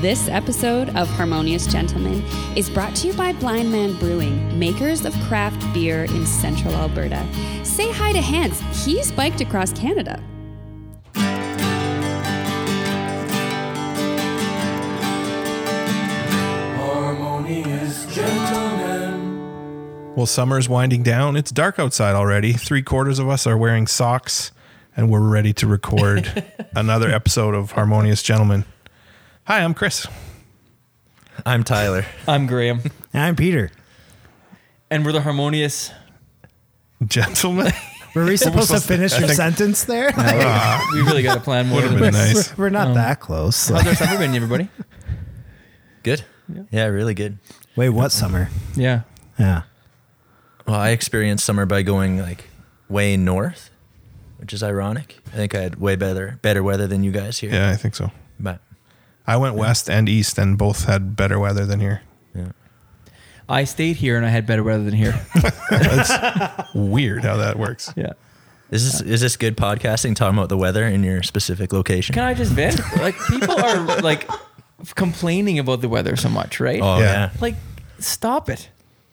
This episode of Harmonious Gentlemen is brought to you by Blindman Brewing, makers of craft beer in central Alberta. Say hi to Hans. He's biked across Canada. Harmonious gentlemen. Well, summer's winding down. It's dark outside already. Three quarters of us are wearing socks, and we're ready to record another episode of Harmonious Gentlemen. Hi, I'm Chris. I'm Tyler. I'm Graham, I'm Peter. and we're the harmonious. Gentlemen, Were we supposed to finish I your think- sentence there? We really got to plan more. would have than been this. nice. We're, we're not Um, that close. How's our summer been, everybody? Good. Yeah. really good. Wait, what summer? Yeah. Yeah. Well, I experienced summer by going like way north, which is ironic. I think I had way better better weather than you guys here. Yeah, I think so. But I went west and east, and both had better weather than here. yeah. I stayed here and I had better weather than here. That's weird how that works. yeah. Is this is this good podcasting talking about the weather in your specific location? Can I just vent? Like people are like complaining about the weather so much, right? oh Yeah. yeah. Like stop it.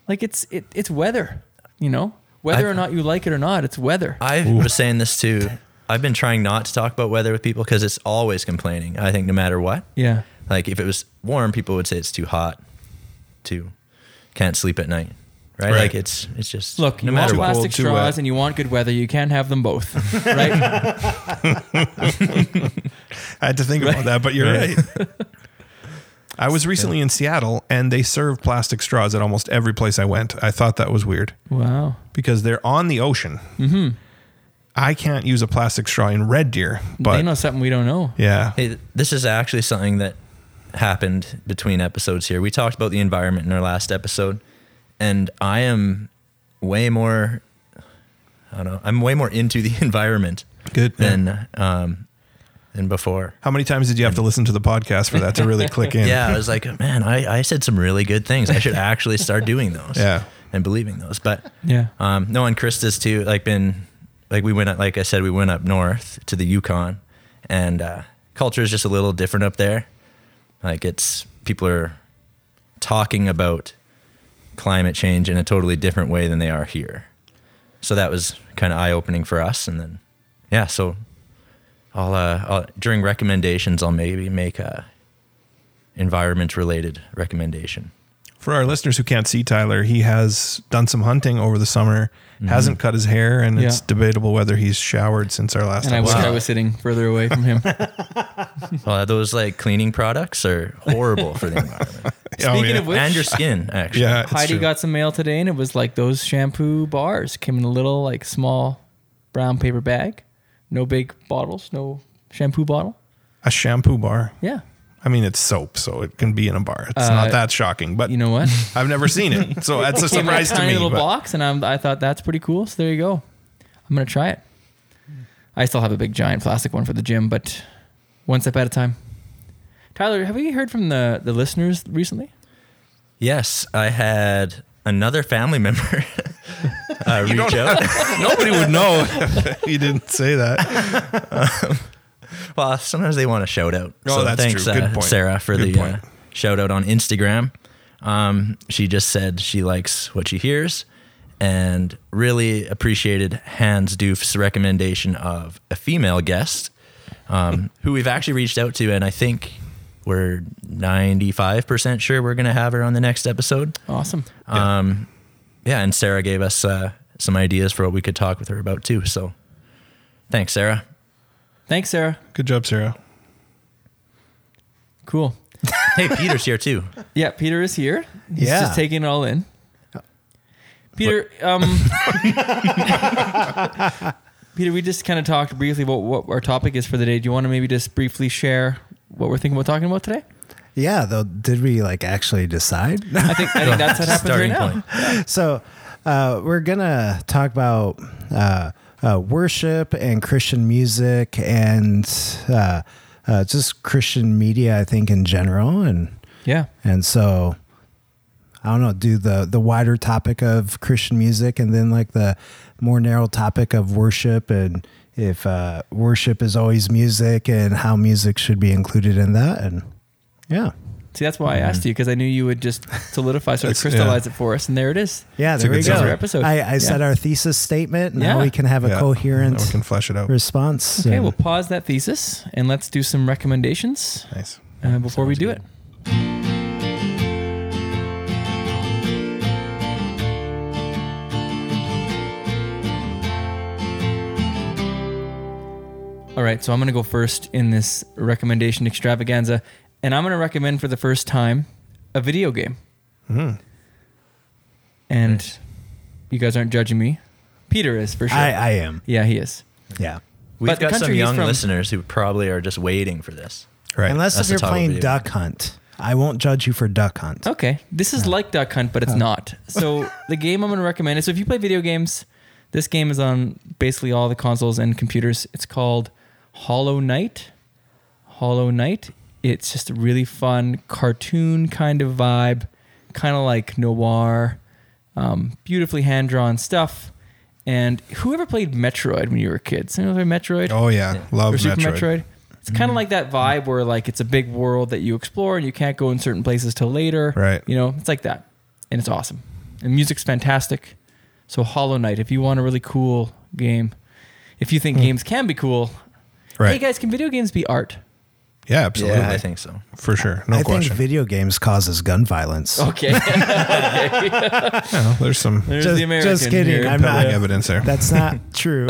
Like it's it, it's weather, you know? Whether I- or not you like it or not, it's weather. I was saying this too. I've been trying not to talk about weather with people because it's always complaining. I think no matter what. yeah. Like if it was warm, people would say it's too hot, too can't sleep at night. Right? Right. Like it's it's just Look, no you want matter what. plastic too straws and you want good weather, you can't have them both. Right? I had to think about that, but you're right. I was recently in Seattle, and they serve plastic straws at almost every place I went. I thought that was weird wow. because they're on the ocean. Mm-hmm. I can't use a plastic straw in Red Deer, but they know something we don't know. yeah, Hey, this is actually something that happened between episodes here. We talked about the environment in our last episode, and I am way more. I don't know. I'm way more into the environment good. than um, than before. How many times did you have to listen to the podcast for that to really click in? Yeah, I was like, man, I, I said some really good things. I should actually start doing those. Yeah. and believing those. But Yeah. um, no, and Krista's too. Like been like we went up, like I said, we went up north to the Yukon, and uh, culture is just a little different up there. Like it's people are talking about climate change in a totally different way than they are here. So that was kind of eye opening for us. And then yeah, so I'll, uh, I'll during recommendations I'll maybe make a environment related recommendation. For our listeners who can't see Tyler, he has done some hunting over the summer, Mm-hmm. hasn't cut his hair, and it's debatable whether he's showered since our last And I wish. I was sitting further away from him. Well, those like cleaning products are horrible for the environment Oh, Speaking yeah. of which, and your skin. Actually, yeah, it's Heidi true. got some mail today, and it was like those shampoo bars came in a little like small brown paper bag, no big bottles, no shampoo bottle. a shampoo bar. Yeah, I mean, it's soap, so it can be in a bar. It's Uh, not that shocking, but you know what? I've never seen it, so that's a Came in surprise to tiny me. little but- box, and I'm, I thought that's pretty cool. So there you go. I'm gonna try it. I still have a big giant plastic one for the gym, but one step at a time. Tyler, have we heard from the the listeners recently? Yes, I had another family member uh, reach out. Nobody would know if you didn't say that. Well, sometimes they want a shout out. Oh, that's thanks, true. Good uh, point. Sarah, for Good the point. uh, shout out on Instagram. Um, she just said she likes what she hears and really appreciated Hans Doof's recommendation of a female guest um, who we've actually reached out to, and I think we're 95% sure we're going to have her on the next episode. Awesome. Um, yeah, and Sarah gave us uh, some ideas for what we could talk with her about too. So thanks, Sarah. Thanks, Sarah. Good job, Sarah. Cool. Hey, Peter's here too. Yeah, Peter is here. He's Yeah. just taking it all in. Peter, um, Peter, we just kind of talked briefly about what our topic is for the day. Do you want to maybe just briefly share what we're thinking about talking about today? Yeah, though, did we like actually decide? I think I think that's what happens right Starting now. point. so, uh, we're gonna talk about uh, uh, worship and Christian music and uh, uh, just Christian media, I think in general, and Yeah. and so I don't know, do the the wider topic of Christian music and then like the more narrow topic of worship and if uh, worship is always music and how music should be included in that and Yeah. See, that's why I asked you because I knew you would just solidify, sort of That's- crystallize it for us, and there it is. Yeah, It's there we go. summary. episode. I, I Yeah. said our thesis statement. And now Yeah. we can have a Yeah. coherent Now we can flesh it out. response. Okay, and- we'll pause that thesis and let's do some recommendations Nice. uh, before we do good. it. All right, so I'm going to go first in this recommendation extravaganza, and I'm going to recommend for the first time a video game. Mm. And you guys aren't judging me. Peter is for sure. I, I am. yeah, he is. Yeah. We've But got some young from- listeners who probably are just waiting for this. Right. Unless That's if you're the top of playing. Duck Hunt, I won't judge you for Duck Hunt. Okay, this is like Duck Hunt, but it's not. So the game I'm going to recommend is so if you play video games, this game is on basically all the consoles and computers. It's called Hollow Knight. Hollow Knight. It's just a really fun cartoon kind of vibe, kind of like noir, um, beautifully hand drawn stuff. And whoever played Metroid when you were kids? Anyone play Metroid? oh yeah, Yeah. love or Super Metroid. Metroid. It's kind of like that vibe where like it's a big world that you explore and you can't go in certain places till later. Right. You know, it's like that, and it's awesome. And music's fantastic. So Hollow Knight, if you want a really cool game, if you think games can be cool, Right. hey guys, can video games be art? Yeah, absolutely. Yeah, I think so. For sure. No I question. think video games causes gun violence. Okay, Yeah, there's some there's Just- the American. just kidding. here. I'm not- compelling evidence there. That's not true.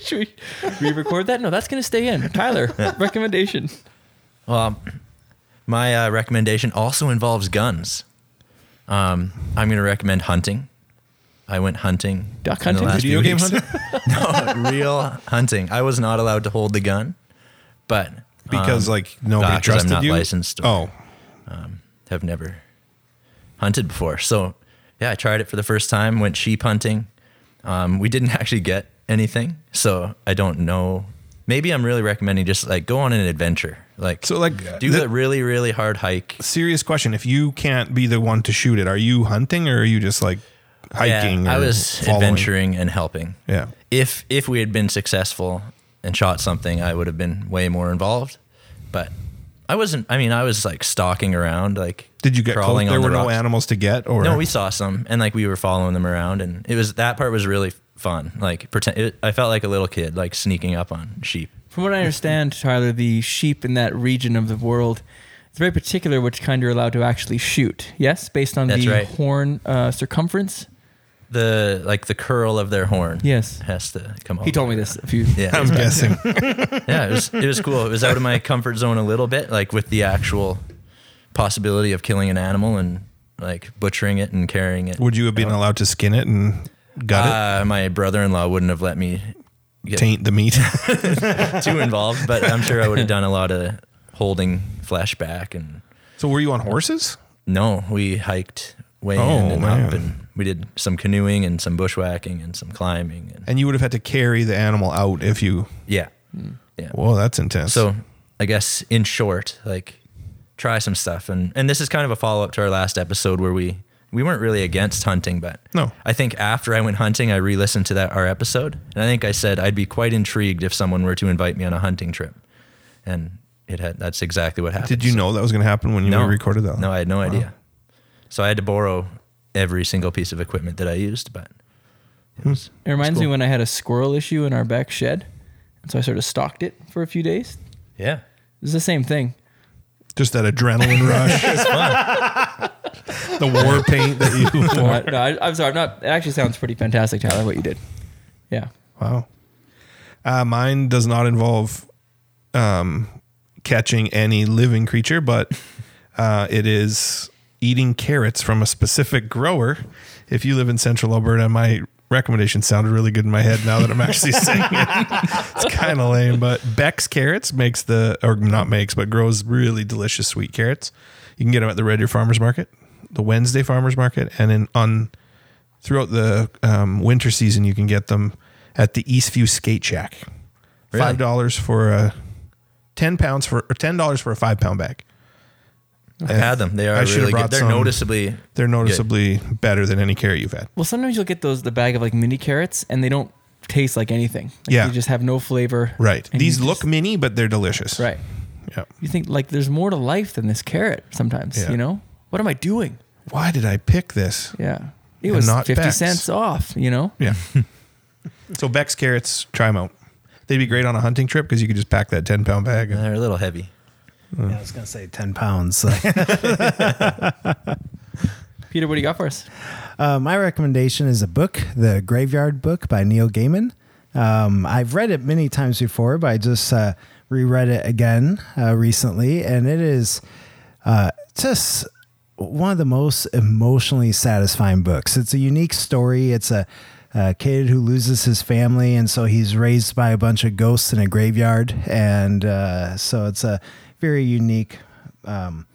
Should we re-record that? No, that's gonna stay in. Tyler, recommendation. Well, my uh, recommendation also involves guns. Um, I'm going to recommend hunting. I went hunting. Duck in the hunting? last Video few game weeks. hunting? no, real hunting. I was not allowed to hold the gun, but Because um, like nobody nah, trusted I'm not you. licensed. Oh, have never hunted before. So yeah, I tried it for the first time. Went sheep hunting. Um, we didn't actually get anything, so I don't know. Maybe I'm really recommending just like go on an adventure. Like so like do the- a really really hard hike. serious question. If you can't be the one to shoot it, are you hunting or are you just like hiking? Yeah, I was following? adventuring and helping. Yeah. If if we had been successful and shot something, I would have been way more involved. But I wasn't. I mean, I was like stalking around, like Did you get close? crawling There on were the no rocks. animals to get, or No, we saw some, and like we were following them around, and it was that part was really fun. Like pretend, it, I felt like a little kid, like sneaking up on sheep. From what I understand, Tyler, the sheep in that region of the world, it's very particular which kind you're allowed to actually shoot. Yes, based on That's the right. horn uh, circumference. The like the curl of their horn. Yes. has to come. all He told me this a few. Yeah, I'm guessing. yeah, it was it was cool. It was out of my comfort zone a little bit, like with the actual possibility of killing an animal and like butchering it and carrying it. Would you have been allowed to skin it and gut Uh, my brother-in-law wouldn't have let me get taint the meat? too involved, but I'm sure I would have done a lot of holding flesh back and so were you on horses? no, we hiked way Oh, in and man. up and we did some canoeing and some bushwhacking and some climbing and And you would have had to carry the animal out if you. yeah. Hmm. Yeah. Whoa, that's intense. So I guess in short, like try some stuff and and this is kind of a follow up to our last episode where we we weren't really against hunting, but No. I think after I went hunting, I re-listened to that our episode, and I think I said I'd be quite intrigued if someone were to invite me on a hunting trip, and it had that's exactly what happened. did you So- know that was going to happen when you No, recorded that? No, I had no Wow. idea. So I had to borrow every single piece of equipment that I used, but it Hmm. was, It reminds me cool. when I had a squirrel issue in our back shed, and so I sort of stalked it for a few days. yeah, It's the same thing. Just that adrenaline rush. the war paint that you No, wore. I, no, I, I'm sorry. I'm not. It actually sounds pretty fantastic, Tyler. What you did. Yeah. Wow. Uh, mine does not involve um, catching any living creature, but uh, it is eating carrots from a specific grower. If you live in central Alberta, my recommendation sounded really good in my head now that I'm actually saying it. it's kind of lame, but Beck's Carrots makes the, or not makes, but grows really delicious sweet carrots. You can get them at the Red Deer Farmers Market, the Wednesday Farmers Market, and in on throughout the um, winter season, you can get them at the Eastview Skate Shack. Five dollars for a ten pounds for or ten dollars for a five pound bag. I had them. They are I should have really brought good. They're some. noticeably They're noticeably better than any carrot you've had. Well, sometimes you'll get those the bag of like mini carrots, and they don't taste like anything. Like, Yeah. They just have no flavor. Right. And These you look just- mini, but they're delicious. right. Yeah. You think like there's more to life than this carrot sometimes, Yeah. you know? What am I doing? Why did I pick this? Yeah. It And was not 50 Beck's. cents off, you know? Yeah. so Beck's carrots, try them out. They'd be great on a hunting trip because you could just pack that 10 pound bag. They're a little heavy. Yeah, I was gonna say ten pounds. Peter, what do you got for us? Uh, my recommendation is a book, The Graveyard Book by Neil Gaiman. Um, I've read it many times before, but I just uh, reread it again uh, recently, and it is uh, just one of the most emotionally satisfying books. It's a unique story. It's a, a kid who loses his family, and so he's raised by a bunch of ghosts in a graveyard, and uh, so it's a very unique, um,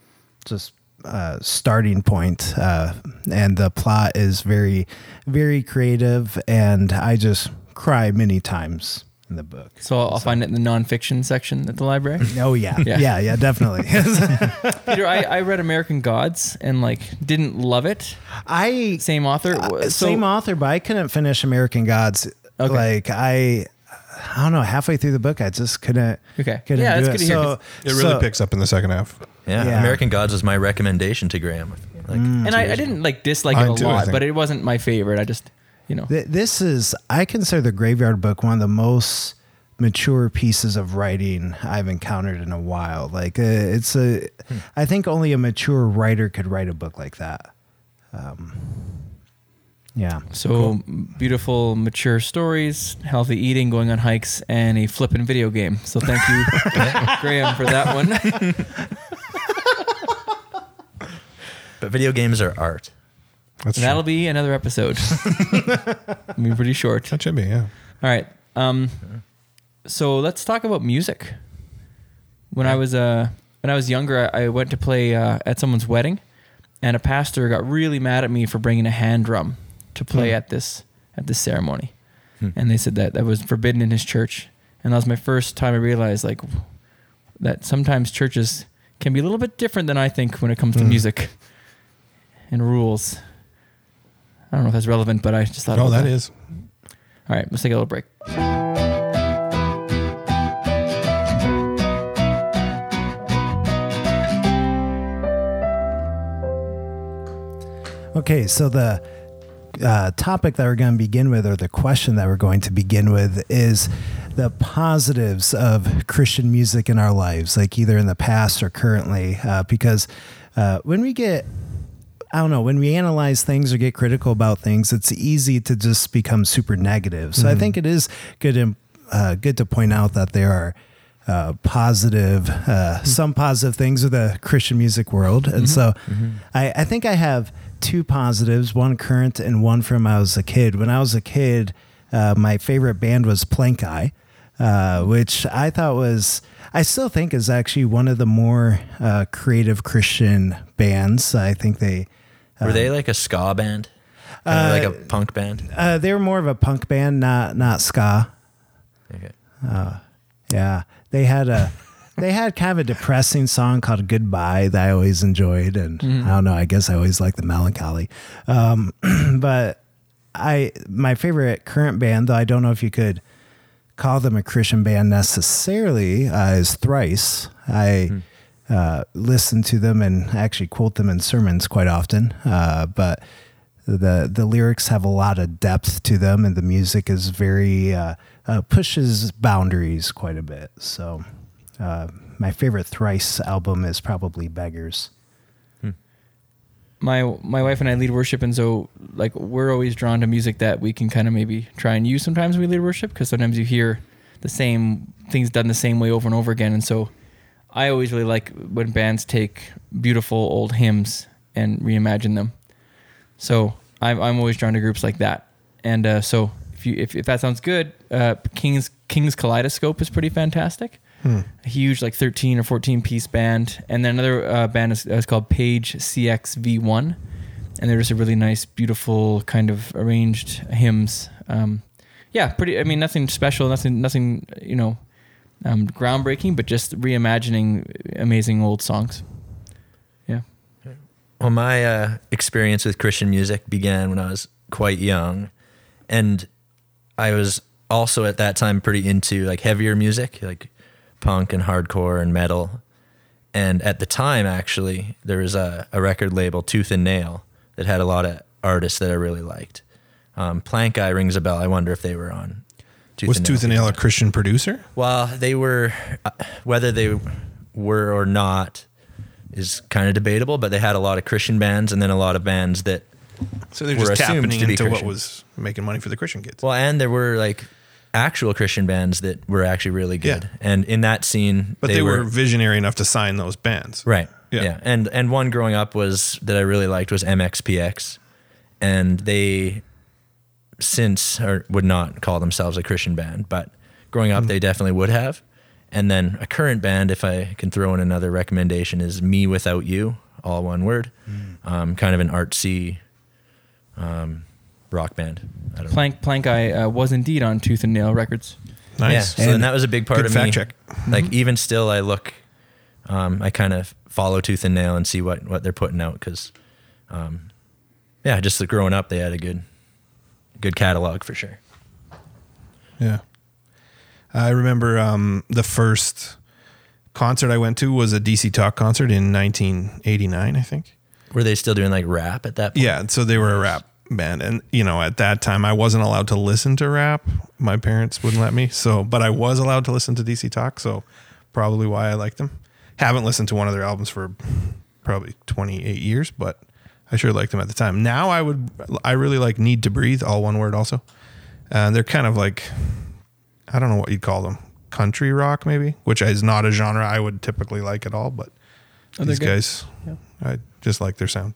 just uh, starting point, uh, and the plot is very, very creative, and I just cry many times in the book. So I'll, I'll find it in the nonfiction section at the library. Oh yeah, Yeah. yeah, yeah, definitely. Peter, I, I read American Gods and like didn't love it. I Same author. Uh, So- same author, but I couldn't finish American Gods. Okay. Like I, I don't know. Halfway through the book, I just couldn't. Okay. couldn't Yeah, do that's it. good to hear, So, 'cause It really so- picks up in the second half. Yeah, Yeah. American Gods was my recommendation to Graham. Like, mm. and I, I didn't like dislike Mine it a too, I lot, think. but it wasn't my favorite. I just, you know, Th- This is, I consider the Graveyard Book one of the most mature pieces of writing I've encountered in a while. Like uh, it's a, hmm. I think only a mature writer could write a book like that. Um, Yeah. so beautiful, mature stories, healthy eating, going on hikes, and a flippin' video game. So thank you, Graham, for that one. But video games are art. That's And that'll true. be another episode. I mean, pretty short. That should be, yeah. All right. Um, so let's talk about music. When I was uh, when I was younger, I, I went to play uh, at someone's wedding, and a pastor got really mad at me for bringing a hand drum to play hmm. at this at this ceremony, hmm. and they said that that was forbidden in his church. And that was my first time I realized like that sometimes churches can be a little bit different than I think when it comes to hmm. music and rules. I don't know if that's relevant, but I just thought. Oh, about that is. all right, let's take a little break. Okay, so the uh, topic that we're going to begin with, or the question that we're going to begin with, is the positives of Christian music in our lives, like either in the past or currently. Uh, because uh, when we get, I don't know, when we analyze things or get critical about things, it's easy to just become super negative. So I think it is good, uh, good to point out that there are. Uh, positive, uh, some positive things with the Christian music world, and so I, I think I have two positives, one current and one from when I was a kid. When I was a kid, uh, my favorite band was Plankeye, uh, which I thought was, I still think is actually one of the more uh, creative Christian bands. I think they, Were they like a ska band? Kinda like a punk band? uh, they were more of a punk band, not not ska. Okay. Yeah, they had a they had kind of a depressing song called "Goodbye" that I always enjoyed, and I don't know. I guess I always like the melancholy, um, but I my favorite current band, though I don't know if you could call them a Christian band necessarily, uh, is Thrice. I uh, listen to them and actually quote them in sermons quite often, uh, but the the lyrics have a lot of depth to them, and the music is very uh, uh, pushes boundaries quite a bit. So, uh, my favorite Thrice album is probably Beggars. my my wife and I lead worship, and so like we're always drawn to music that we can kind of maybe try and use sometimes we lead worship because sometimes you hear the same things done the same way over and over again, and so I always really like when bands take beautiful old hymns and reimagine them. So I'm I'm always drawn to groups like that, and uh, so if you if, if that sounds good, uh, King's King's Kaleidoscope is pretty fantastic. A huge like 13 or 14 piece band, and then another uh, band is, is called Page CXVI, and they're just a really nice, beautiful kind of arranged hymns. Um, yeah, pretty. I mean, nothing special, nothing, nothing, you know, um, groundbreaking, but just reimagining amazing old songs. Yeah. Well, my uh, experience with Christian music began when I was quite young, and I was also at that time pretty into like heavier music, like punk and hardcore and metal. And at the time, actually, there was a, a record label, Tooth and Nail, that had a lot of artists that I really liked. Um, Plankeye rings a bell. I wonder if they were on. Tooth Was Tooth and Nail a Christian producer? Well, they were, uh, whether they were or not is kind of debatable, but they had a lot of Christian bands and then a lot of bands that So they're Were just tapping into what was making money for the Christian kids. Well, and there were like actual Christian bands that were actually really good. Yeah. And in that scene, but they, were, visionary enough to sign those bands. right. Yeah. Yeah. And and one growing up was that I really liked was MXPX, and they since or would not call themselves a Christian band, but growing up they definitely would have. And then a current band, if I can throw in another recommendation, is mewithoutYou, all one word. Um, kind of an artsy um, rock band. I don't know. Plank Plankeye uh, was indeed on Tooth and Nail Records. Nice. Yeah, so And and that was a big part good of fact me. check. Like even still, I look, um, I kind of follow tooth and nail and see what what they're putting out because, um, yeah, just like growing up, they had a good, good catalog for sure. Yeah. I remember um, the first concert I went to was a DC Talk concert in 1989, I think. Were they still doing like rap at that point? Yeah, so they were a rap band, and you know, at that time, I wasn't allowed to listen to rap. My parents wouldn't let me. So, but I was allowed to listen to DC Talk, so probably why I liked them. Haven't listened to one of their albums for probably 28 years, but I sure liked them at the time. Now I would, I really like NEEDTOBREATHE, all one word, also. Uh, they're kind of like, I don't know what you'd call them, country rock maybe, which is not a genre I would typically like at all, but Oh, these good. guys, I just like their sound.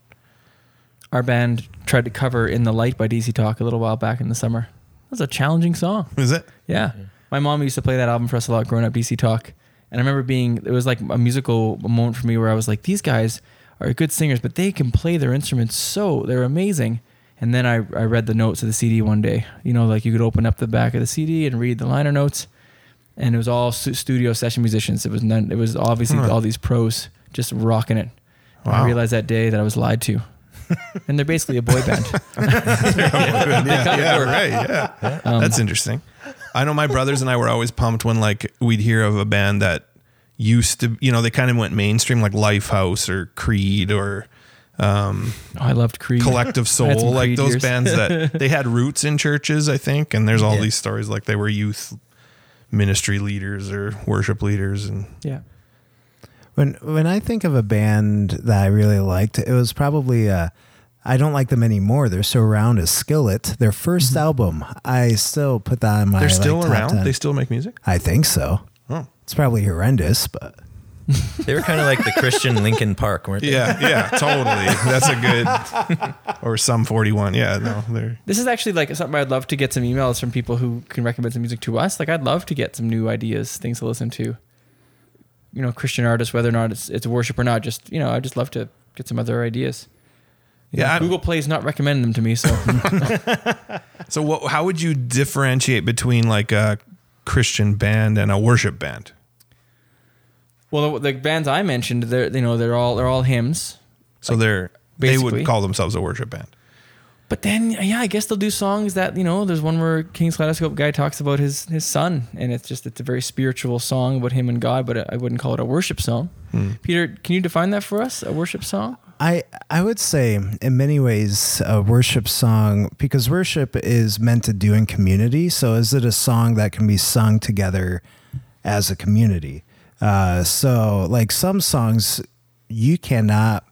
Our band tried to cover "In the Light" by DC Talk a little while back in the summer. That's a challenging song. Is it? Yeah. My mom used to play that album for us a lot growing up, DC Talk. And I remember being, it was like a musical moment for me where I was like, these guys are good singers, but they can play their instruments so, they're amazing. And then I, I read the notes of the CD one day. You know, like you could open up the back of the CD and read the liner notes. And it was all studio session musicians. It was none, it was obviously Huh. all these pros just rocking it. Wow. I realized that day that I was lied to. and they're basically a boy band. yeah, yeah, right. Yeah, Um, that's interesting. I know my brothers and I were always pumped when like we'd hear of a band that used to, you know, they kind of went mainstream, like Lifehouse or Creed or Oh, I loved Creed. Collective Soul, like Creed those years. bands that they had roots in churches, I think. And there's all Yeah. these stories like they were youth ministry leaders or worship leaders, and Yeah. When when I think of a band that I really liked, it was probably uh I don't like them anymore. They're so around as Skillet. Their 1st album, I still put that on my. they're still like, top around. 10. They still make music. I think so. Oh, It's probably horrendous, but They were kind of like the Christian Linkin Park, weren't they? yeah, yeah, totally. That's a good or Sum 41. Yeah, no, they're This is actually like something I'd love to get some emails from people who can recommend some music to us. Like I'd love to get some new ideas, things to listen to. You know, Christian artists, whether or not it's it's worship or not. Just you know, I'd just love to get some other ideas. You Yeah, know, I- Google Play's not recommending them to me, so So, what, how would you differentiate between like a Christian band and a worship band? well, the, the bands I mentioned, they're you know they're all they're all hymns. So they're they would call themselves a worship band. But then, yeah, I guess they'll do songs that you know. There's one where King's Kaleidoscope guy talks about his his son, and it's just it's a very spiritual song about him and God. But I wouldn't call it a worship song. Peter, can you define that for us? A worship song? I I would say in many ways a worship song because worship is meant to do in community. So is it a song that can be sung together as a community? Uh, so like some songs you cannot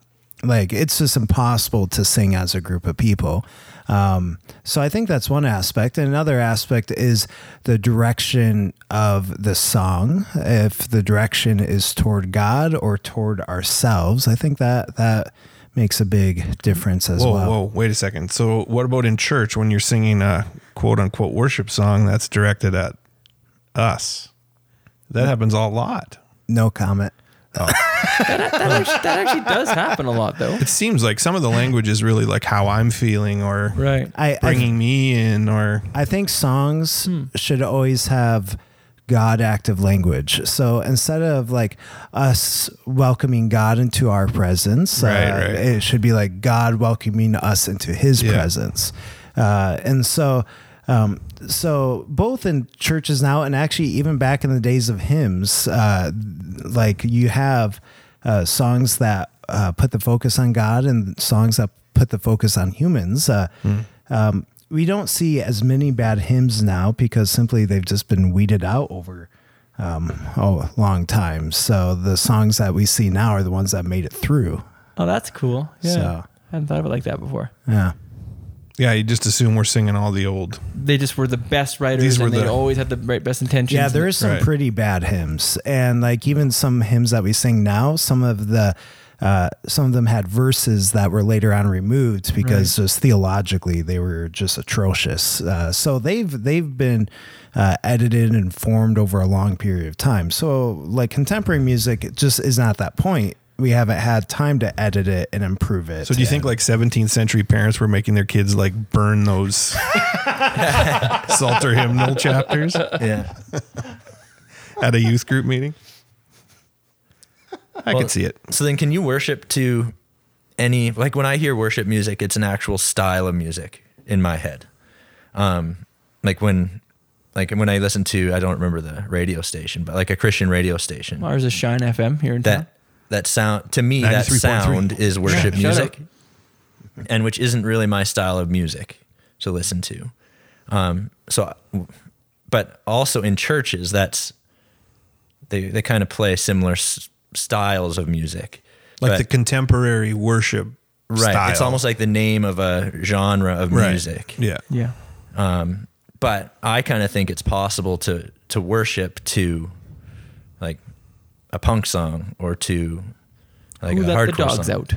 like it's just impossible to sing as a group of people. Um, so I think that's one aspect. And another aspect is the direction of the song. If the direction is toward God or toward ourselves, I think that that makes a big difference as Whoa, well. whoa, wait a second. So, what about in church when you're singing a quote unquote worship song that's directed at us? That happens a lot. No comment. That actually, that actually does happen a lot, though. It seems like some of the language is really like how I'm feeling or Right. I, I bringing me in or I think songs Hmm. should always have God active language. So instead of like us welcoming God into our presence, Right, uh, right. it should be like God welcoming us into his Yeah. presence. Uh, and so Um, so both in churches now, and actually even back in the days of hymns, uh, like you have uh, songs that uh, put the focus on God and songs that put the focus on humans. Uh, um, we don't see as many bad hymns now because simply they've just been weeded out over um, oh, a long time. So the songs that we see now are the ones that made it through. Oh, that's cool. Yeah. So- I hadn't thought of it like that before. Yeah. Yeah, you just assume we're singing all the old. They just were the best writers These were and they the- always had the right, best intentions. Yeah, there is some Right. pretty bad hymns, and like even some hymns that we sing now, some of the uh, some of them had verses that were later on removed because just theologically they were just atrocious. Uh, so they've they've been uh, edited and formed over a long period of time. So like contemporary music, it just is not at that point. We haven't had time to edit it and improve it. So do you think like 17th century parents were making their kids like burn those Psalter hymnal chapters Yeah. at a youth group meeting? I Well, could see it. So then, can you worship to any like when I hear worship music, it's an actual style of music in my head. Um, like when, like when I listen to, I don't remember the radio station, but like a Christian radio station. Ours is Shine FM here in town. That that sound to me that sound is worship Yeah, music. and which isn't really my style of music to listen to. Um so but also in churches that's they they kind of play similar s- styles of music. Like But- the contemporary worship right it's almost like the name of a genre of Right. music. Yeah. Yeah. um, but I kind of think it's possible to to worship to like a punk song or to like Who a let the hardcore dogs song.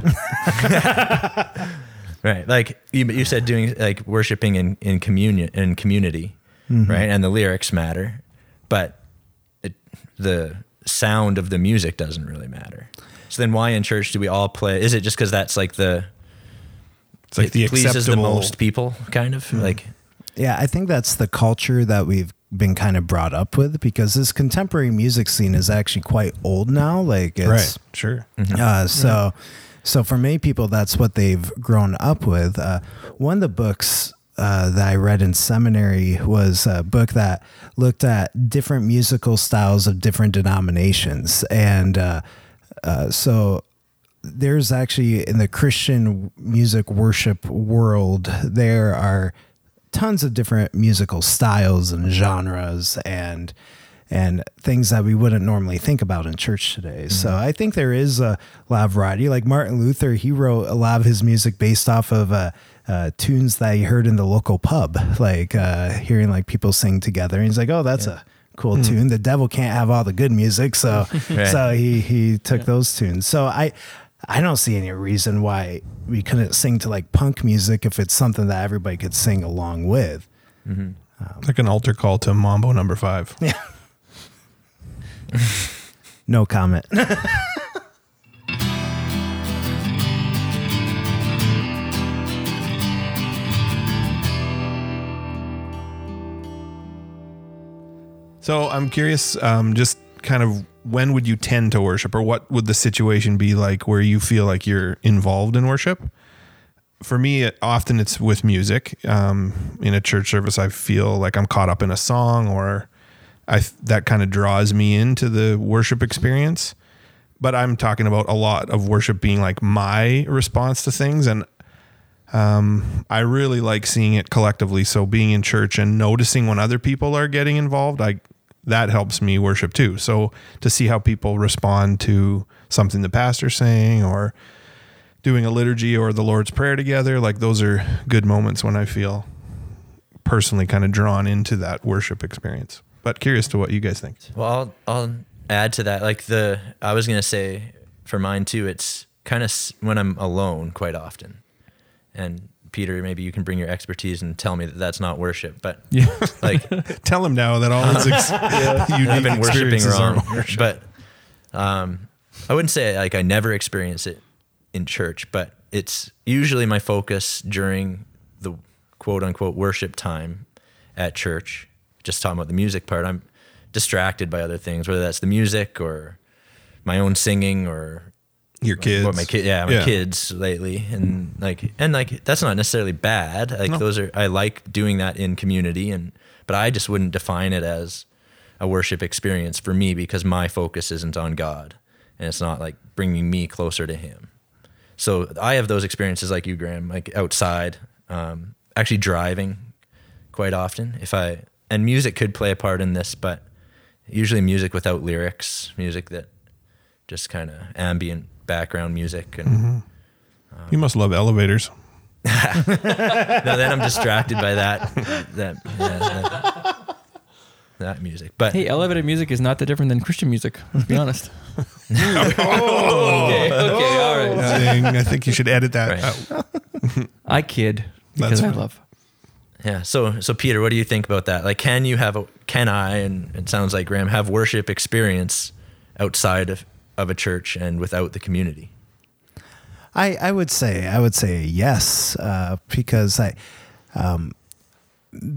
out? Right. Like you, you said, doing like worshiping in, in communion in community, mm-hmm. right? And the lyrics matter, but it, the sound of the music doesn't really matter. So then, why in church do we all play? Is it just because that's like the It's like it the pleases the most people, kind of mm-hmm. like Yeah, I think that's the culture that we've been kind of brought up with because this contemporary music scene is actually quite old now. Like it's right. Sure. uh, so so for many people that's what they've grown up with. Uh, one of the books uh, that I read in seminary was a book that looked at different musical styles of different denominations, and uh, uh, so there's actually in the Christian music worship world there are tons of different musical styles and genres and and things that we wouldn't normally think about in church today. So I think there is a lot of variety. Like Martin Luther, he wrote a lot of his music based off of uh, uh, tunes that he heard in the local pub, like uh, hearing like people sing together. And he's like, "Oh, that's a cool tune. The devil can't have all the good music." So Right. so he he took those tunes. So I I don't see any reason why we couldn't sing to like punk music if it's something that everybody could sing along with. Like an altar call to Mambo number five. Yeah. no comment. So I'm curious, um, just kind of when would you tend to worship, or what would the situation be like where you feel like you're involved in worship? For me, it, often it's with music. Um, in a church service, I feel like I'm caught up in a song, or I that kind of draws me into the worship experience. But I'm talking about a lot of worship being like my response to things, and um, I really like seeing it collectively. So being in church and noticing when other people are getting involved, I that helps me worship too. So to see how people respond to something the pastor's saying or doing a liturgy or the Lord's Prayer together, like those are good moments when I feel personally kind of drawn into that worship experience. But curious to what you guys think. Well, I'll, I'll add to that. Like the, I was gonna say for mine too. It's kind of when I'm alone quite often, and Peter, maybe you can bring your expertise and tell me that that's not worship. But Yeah. like Tell him now that all his ex- unique I've been worshiping wrong, worship. but um, I wouldn't say like I never experience it in church, but it's usually my focus during the quote unquote worship time at church. Just talking about the music part, I'm distracted by other things, whether that's the music or my own singing or Your kids. what my kid yeah my Yeah. kids lately and like and like that's not necessarily bad like No. those are i like doing that in community and but i just wouldn't define it as a worship experience for me because my focus isn't on god and it's not like bringing me closer to him so i have those experiences like you graham like outside um, actually driving quite often if i and music could play a part in this but usually music without lyrics music that just kind of ambient background music and mm-hmm. um, You must love elevators. no, then I'm distracted by that that, yeah, that that music. But Hey, elevator music is not that different than Christian music. Let's be honest. Oh. okay, okay, all right. Oh, dang, I think you should edit that. Right. out. I kid because That's I love. yeah, so so Peter, what do you think about that? Like, can you have a can I and it sounds like Graham have worship experience outside of of a church and without the community? I, I would say I would say yes uh, because I um,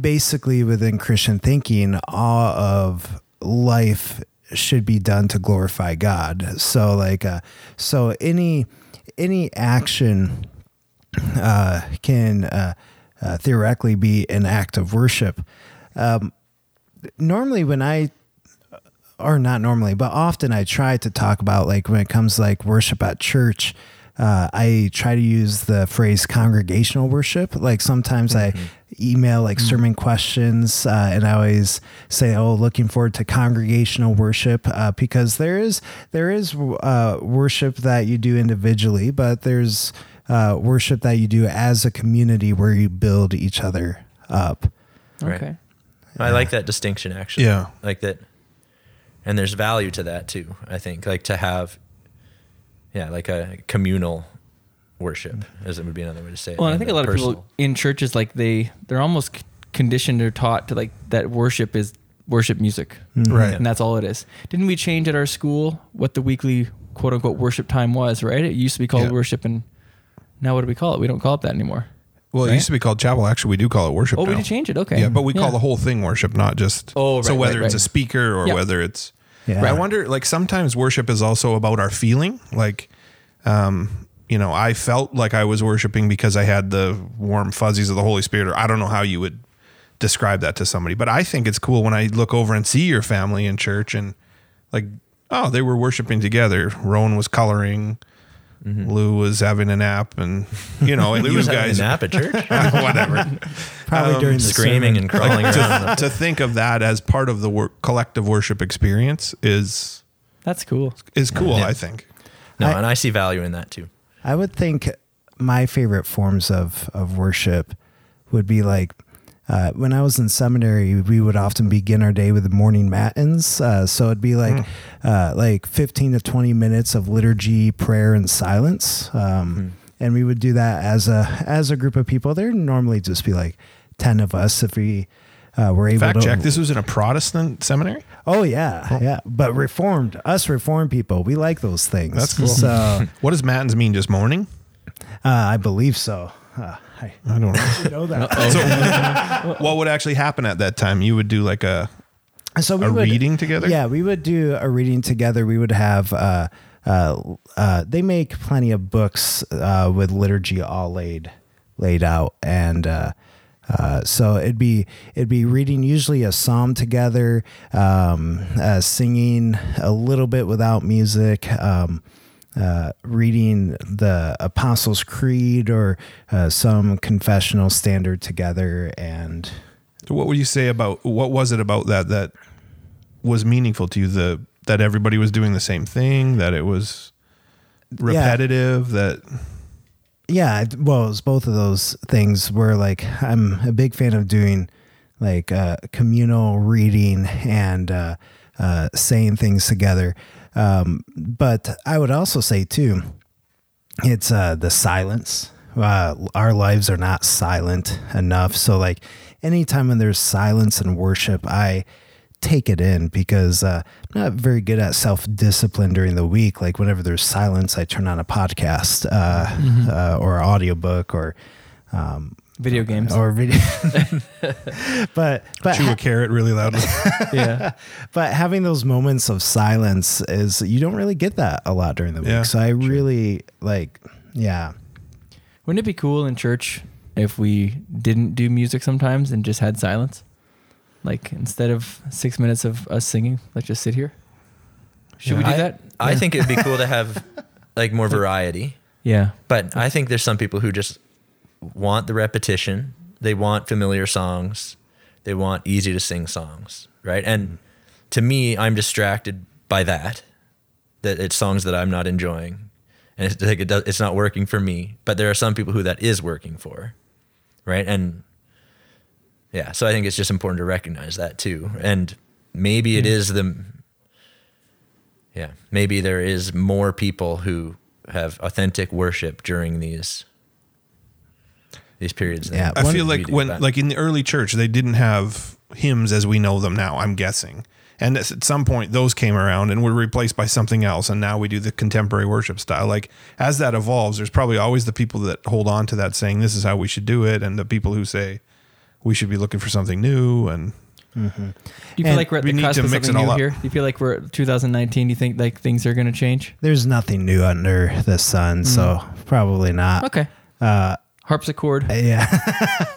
basically within Christian thinking all of life should be done to glorify God. So like uh, so any any action uh, can uh, uh, theoretically be an act of worship. Um, normally when I or not normally, but often I try to talk about like when it comes to, like worship at church. Uh, I try to use the phrase congregational worship. Like sometimes I email like sermon questions, uh, and I always say, "Oh, looking forward to congregational worship," uh, because there is there is uh, worship that you do individually, but there's uh, worship that you do as a community where you build each other up. Right. Okay. I like that distinction actually. Yeah. Like that and there's value to that too, I think. Like to have yeah, like a communal worship, as it would be another way to say it. Well, I think a the lot of people in churches like they they're almost conditioned or taught to like that worship is worship music, mm-hmm. Right. and that's all it is. Didn't we change at our school what the weekly quote unquote worship time was? Right? It used to be called Yeah. worship, and now what do we call it? We don't call it that anymore. Well, it Right? used to be called chapel. Actually, we do call it worship. Oh, we did change it. Okay. Yeah, but we call the whole thing worship, not just. Oh, right, so whether right, it's a speaker or Yeah. whether it's. Yeah. I wonder, like sometimes worship is also about our feeling. Like, um, you know, I felt like I was worshiping because I had the warm fuzzies of the Holy Spirit, or I don't know how you would describe that to somebody, but I think it's cool when I look over and see your family in church and like, oh, they were worshiping together. Rowan was coloring. Mm-hmm. Lou was having a nap, and you know, and Lou you was having guys, a nap at church, whatever. Probably um, during the screaming sermon. and crawling around. to think of that as part of the work, collective worship experience is That's cool. is cool. Yeah. I think. No, I- and I see value in that too. I would think my favorite forms of, of worship would be like uh, when I was in seminary, we would often begin our day with the morning matins. Uh, so it'd be like uh, like fifteen to twenty minutes of liturgy, prayer, and silence. Um, And we would do that as a as a group of people. There'd normally just be like ten of us if we uh, were able Fact to. check. This was in a Protestant seminary. Oh yeah, yeah. But reformed, us reformed people, we like those things. That's cool. So uh, What does matins mean? Just morning? I believe so. Uh, I I don't know. know that. so, what would actually happen at that time? You would do like a so we a would, reading together. Yeah, we would do a reading together. We would have. Uh, uh, uh, they make plenty of books uh, with liturgy all laid laid out, and uh, uh, so it'd be it'd be reading usually a psalm together, um, uh, singing a little bit without music. Um, uh, reading the Apostles' Creed or uh, some confessional standard together, and So what would you say about what was it about that that was meaningful to you? The that everybody was doing the same thing. That it was repetitive. That yeah well it was both of those things were like i'm a big fan of doing like uh, communal reading and uh, uh, saying things together um, but i would also say too it's uh, the silence. Uh, our lives are not silent enough. So like anytime when there's silence and worship i take it in because uh, I'm not very good at self discipline during the week. Like whenever there's silence, I turn on a podcast uh, uh, or audiobook or um, Video games. or video. but but Chew a carrot really loudly. yeah. but having those moments of silence is you don't really get that a lot during the week. Yeah, so I really like yeah. Wouldn't it be cool in church if we didn't do music sometimes and just had silence? Like instead of six minutes of us singing, let's just sit here. Should we do I, that? I Yeah. think it'd be cool to have like more variety. Yeah. But I think there's some people who just want the repetition. They want familiar songs. They want easy to sing songs, right? And to me, I'm distracted by that. That it's songs that I'm not enjoying, and it's like it does, it's not working for me. But there are some people who that is working for, right? And yeah, so I think it's just important to recognize that too. And maybe it hmm. is the yeah, maybe there is more people who have authentic worship during these these periods. Yeah, I feel like when, but- like in the early church, they didn't have hymns as we know them now. I'm guessing, and at some point those came around and were replaced by something else, and now we do the contemporary worship style. Like as that evolves, there's probably always the people that hold on to that, saying this is how we should do it, and the people who say we should be looking for something new. And Do you feel And like we're at the need cusp to of mix something it all new up. here? Do you feel like we're 2019? Do you think like things are going to change? There's nothing new under the sun, so probably not. Okay. Uh, Harpsichord. Yeah.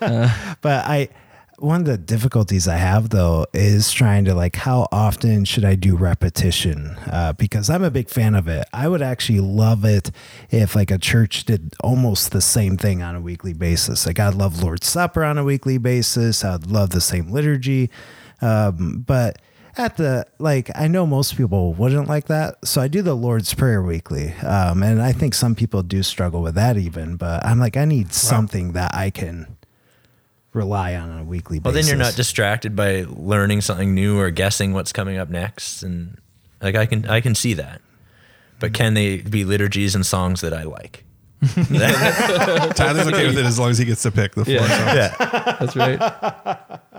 but I one of the difficulties I have though is trying to like how often should I do repetition? Uh, because I'm a big fan of it. I would actually love it if like a church did almost the same thing on a weekly basis. Like I'd love Lord's Supper on a weekly basis. I'd love the same liturgy. Um, but at the like I know most people wouldn't like that. So I do the Lord's Prayer weekly. Um, and I think some people do struggle with that even, but I'm like I need something that I can rely on on a weekly well, basis. Well then you're not distracted by learning something new or guessing what's coming up next, and like I can I can see that. But can they be liturgies and songs that I like? Tyler's okay with it as long as he gets to pick the four songs. yeah. That's right.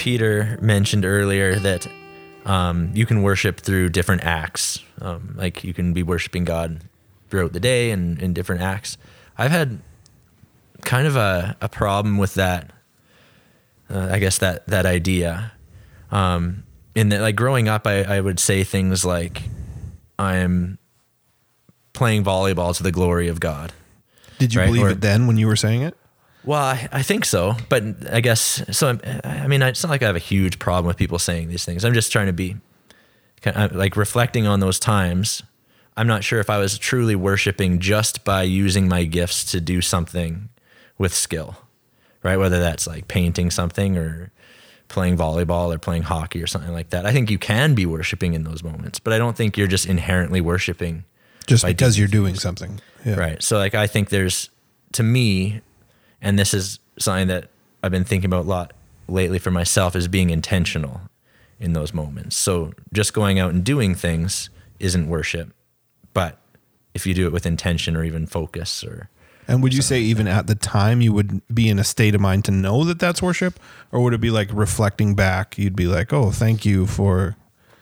Peter mentioned earlier that um, you can worship through different acts. Um, like you can be worshiping God throughout the day and in different acts. I've had kind of a, a problem with that. Uh, I guess that that idea. Um, in that, like growing up, I, I would say things like, "I'm playing volleyball to the glory of God." Did you Right, believe or- it then when you were saying it? Well, I, I think so, but I guess so. I'm, I mean, it's not like I have a huge problem with people saying these things. I'm just trying to be kind of like reflecting on those times. I'm not sure if I was truly worshiping just by using my gifts to do something with skill, right? Whether that's like painting something or playing volleyball or playing hockey or something like that. I think you can be worshiping in those moments, but I don't think you're just inherently worshiping Just because doing you're doing things. something. Yeah. Right. So like I think there's to me, and this is something that I've been thinking about a lot lately for myself is being intentional in those moments. So just going out and doing things isn't worship, but if you do it with intention or even focus or And would you say even at the time you would be in a state of mind to know that that's worship, or would it be like reflecting back? You'd be like, "Oh, thank you for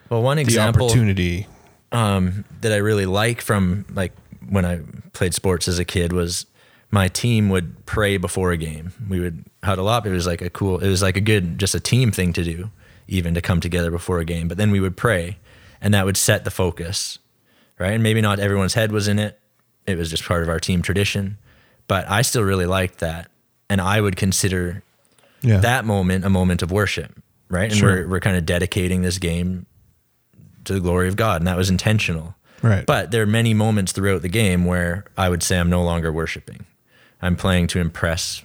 well, one the example opportunity." um, that I really like from like when I played sports as a kid was my team would pray before a game. We would huddle up. It was like a cool, it was like a good, just a team thing to do, even to come together before a game. But then we would pray and that would set the focus, right? And maybe not everyone's head was in it. It was just part of our team tradition. But I still really liked that. And I would consider Yeah. that moment a moment of worship, right? And Sure. we're, we're kind of dedicating this game to the glory of God. And that was intentional. Right. But there are many moments throughout the game where I would say I'm no longer worshiping. I'm playing to impress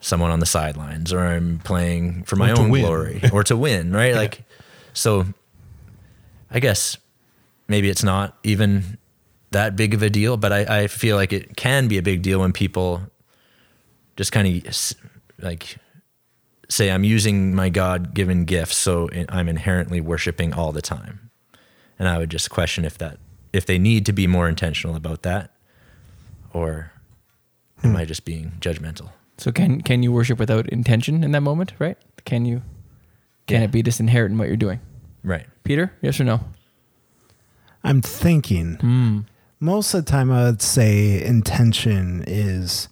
someone on the sidelines or I'm playing for my Or own glory or to win, right? Like, so I guess maybe it's not even that big of a deal, but I, I feel like it can be a big deal when people just kind of like say, I'm using my God given gifts, so I'm inherently worshiping all the time. And I would just question if that, if they need to be more intentional about that, or am I just being judgmental? So can can you worship without intention in that moment? Right? Can you? Can Yeah. it be just inherent in what you're doing? Right. Peter, yes or no? I'm thinking. Most of the time, I would say intention is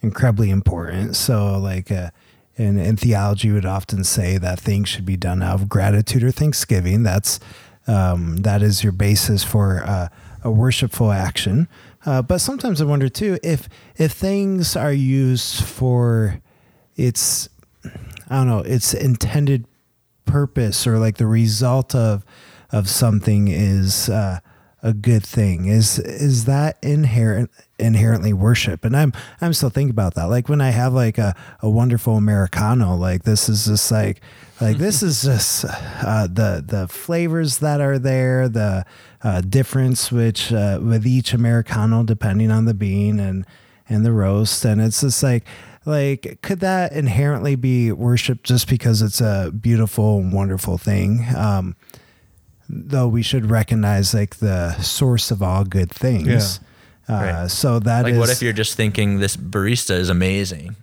incredibly important. So, like, uh, in, in theology, would often say that things should be done out of gratitude or thanksgiving. That's um, that is your basis for uh, a worshipful action. Uh, but sometimes I wonder too if if things are used for its I don't know its intended purpose or like the result of of something is uh, a good thing. Is is that inherent inherently worship? And i'm i'm still thinking about that. Like when i have like a, a wonderful americano like this is just like like this is just uh, the the flavors that are there the uh, difference which uh, with each americano depending on the bean and and the roast and it's just like like could that inherently be worshipped just because it's a beautiful and wonderful thing um though we should recognize like the source of all good things uh, Right. so that Like, is- what if you're just thinking this barista is amazing?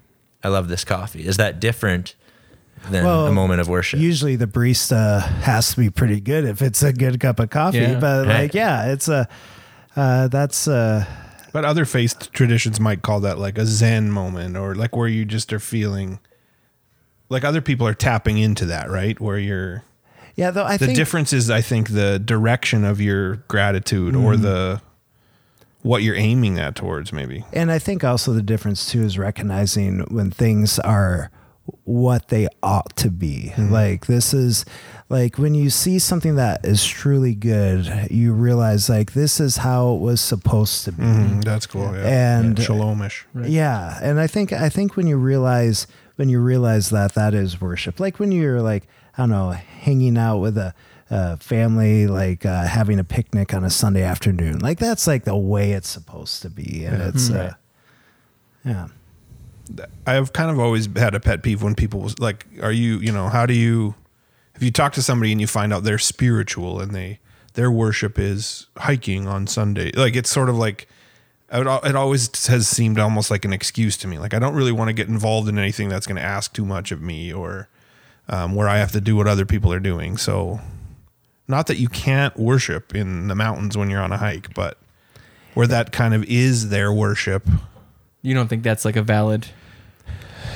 I love this coffee. Is that different than Well, a moment of worship? usually the barista has to be pretty good if it's a good cup of coffee Yeah. but Right. like yeah it's a uh that's uh But other faith traditions might call that like a Zen moment or like where you just are feeling like other people are tapping into that, right? Where you're yeah though i the think difference is I think the direction of your gratitude or Mm-hmm. the what you're aiming at towards maybe. And I think also the difference too is recognizing when things are what they ought to be. Like this is like when you see something that is truly good, you realize like this is how it was supposed to be. Mm, that's cool. Yeah. And- yeah, shalomish. Yeah, and I think I think when you realize when you realize that that is worship, like when you're like I don't know, hanging out with a, a family, like uh, having a picnic on a Sunday afternoon, like that's like the way it's supposed to be, and it's uh, yeah. I've kind of always had a pet peeve when people was like, "Are you, you know, how do you?" If you talk to somebody and you find out they're spiritual and they their worship is hiking on Sunday, like it's sort of like it, always has seemed almost like an excuse to me. Like I don't really want to get involved in anything that's going to ask too much of me or um, where I have to do what other people are doing. So, not that you can't worship in the mountains when you're on a hike, but where that kind of is their worship. You don't think that's like a valid?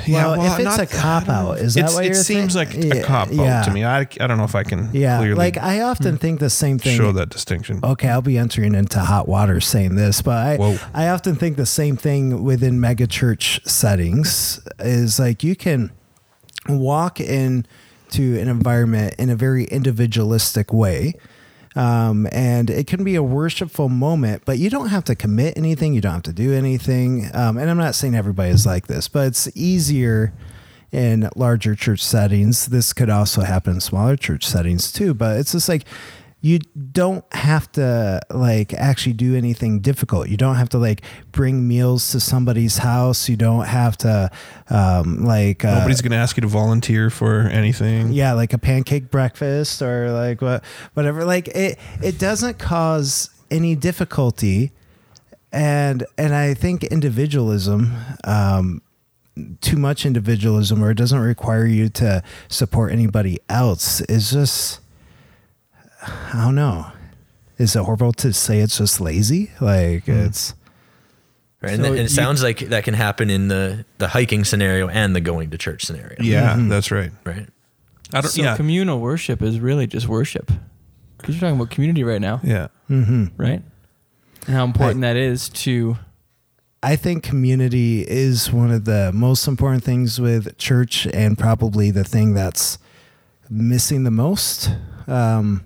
Well, if it's not- a cop out, is that It's- what it you're seems saying? like a Yeah, cop out yeah. to me. I, I don't know if I can Yeah, clearly like I often think the same thing. show that distinction. Okay, I'll be entering into hot water saying this, but I Whoa. I often think the same thing within megachurch settings is like you can walk into an environment in a very individualistic way. Um, and it can be a worshipful moment, but you don't have to commit anything. You don't have to do anything. Um, and I'm not saying everybody is like this, but it's easier in larger church settings. This could also happen in smaller church settings too, but it's just like you don't have to like actually do anything difficult. You don't have to like bring meals to somebody's house. You don't have to um, like uh, Nobody's going to ask you to volunteer for anything. yeah, like a pancake breakfast or like what whatever. Like it it doesn't cause any difficulty, and and I think individualism. Um, too much individualism or it doesn't require you to support anybody else is just I don't know. Is it horrible to say it's just lazy? Like hmm. it's Right? And, So and it you- sounds like that can happen in the the hiking scenario and the going to church scenario. Yeah, mm-hmm. that's right. Right. I don't. So yeah, communal worship is really just worship. Because you're talking about community right now, yeah. Mm-hmm. right? And how important that is to I think community is one of the most important things with church and probably the thing that's missing the most. Um,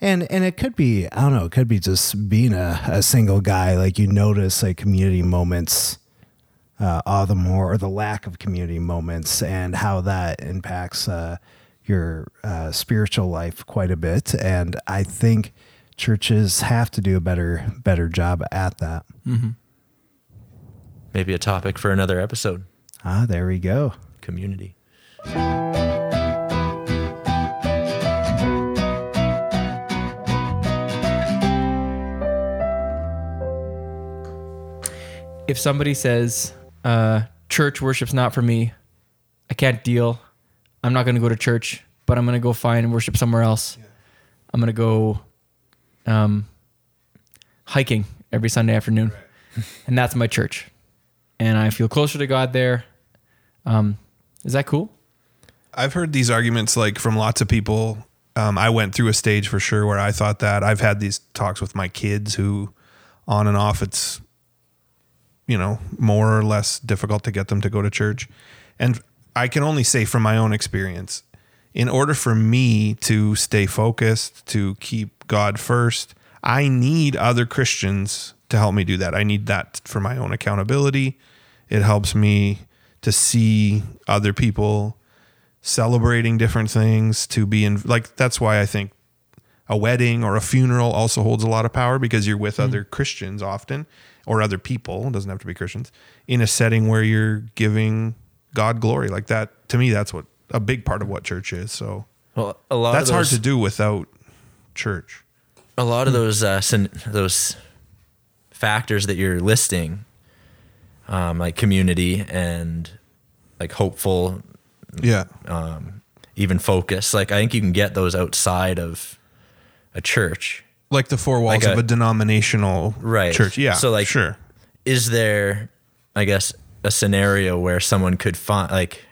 and and it could be I don't know it could be just being a, a single guy like you notice like community moments uh, all the more or the lack of community moments and how that impacts uh, your uh, spiritual life quite a bit and I think churches have to do a better better job at that. Maybe a topic for another episode. Ah, there we go. Community. If somebody says uh, church worship's not for me, I can't deal. I'm not going to go to church. but I'm gonna go find and worship somewhere else. I'm gonna go um, hiking every Sunday afternoon, and that's my church, and I feel closer to God there. Um, is that cool? I've heard these arguments like from lots of people. Um, I went through a stage for sure where I thought that. I've had these talks with my kids who, on and off, it's, you know, more or less difficult to get them to go to church. And I can only say from my own experience, in order for me to stay focused, to keep God first, I need other Christians to help me do that. I need that for my own accountability. It helps me to see other people celebrating different things to be in like that's why I think a wedding or a funeral also holds a lot of power because you're with hmm. other Christians often or other people, it doesn't have to be Christians, in a setting where you're giving God glory. Like that to me that's what a big part of what church is. So Well, a lot that's of hard to do without church. a lot of those uh, those factors that you're listing, um, like community and like hopeful, Yeah. even focus. Like I think you can get those outside of a church. Like the four walls Like a- of a denominational Right. church. Yeah. So, like- sure. Is there, I guess, a scenario where someone could find like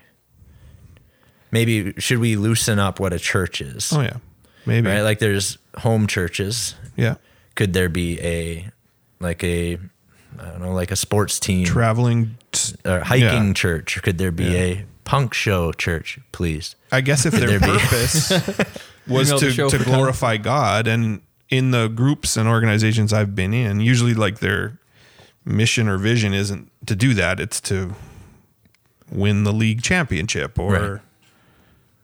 maybe should we loosen up what a church is? Oh yeah. Maybe. Right? Like there's home churches. yeah. Could there be a like a I don't know, like a sports team Traveling t- or hiking Yeah. church? Could there be Yeah. a punk show church, please? I guess if their purpose was Email the to, show to glorify God, and in the groups and organizations I've been in, usually like their mission or vision isn't to do that; it's to win the league championship or Right.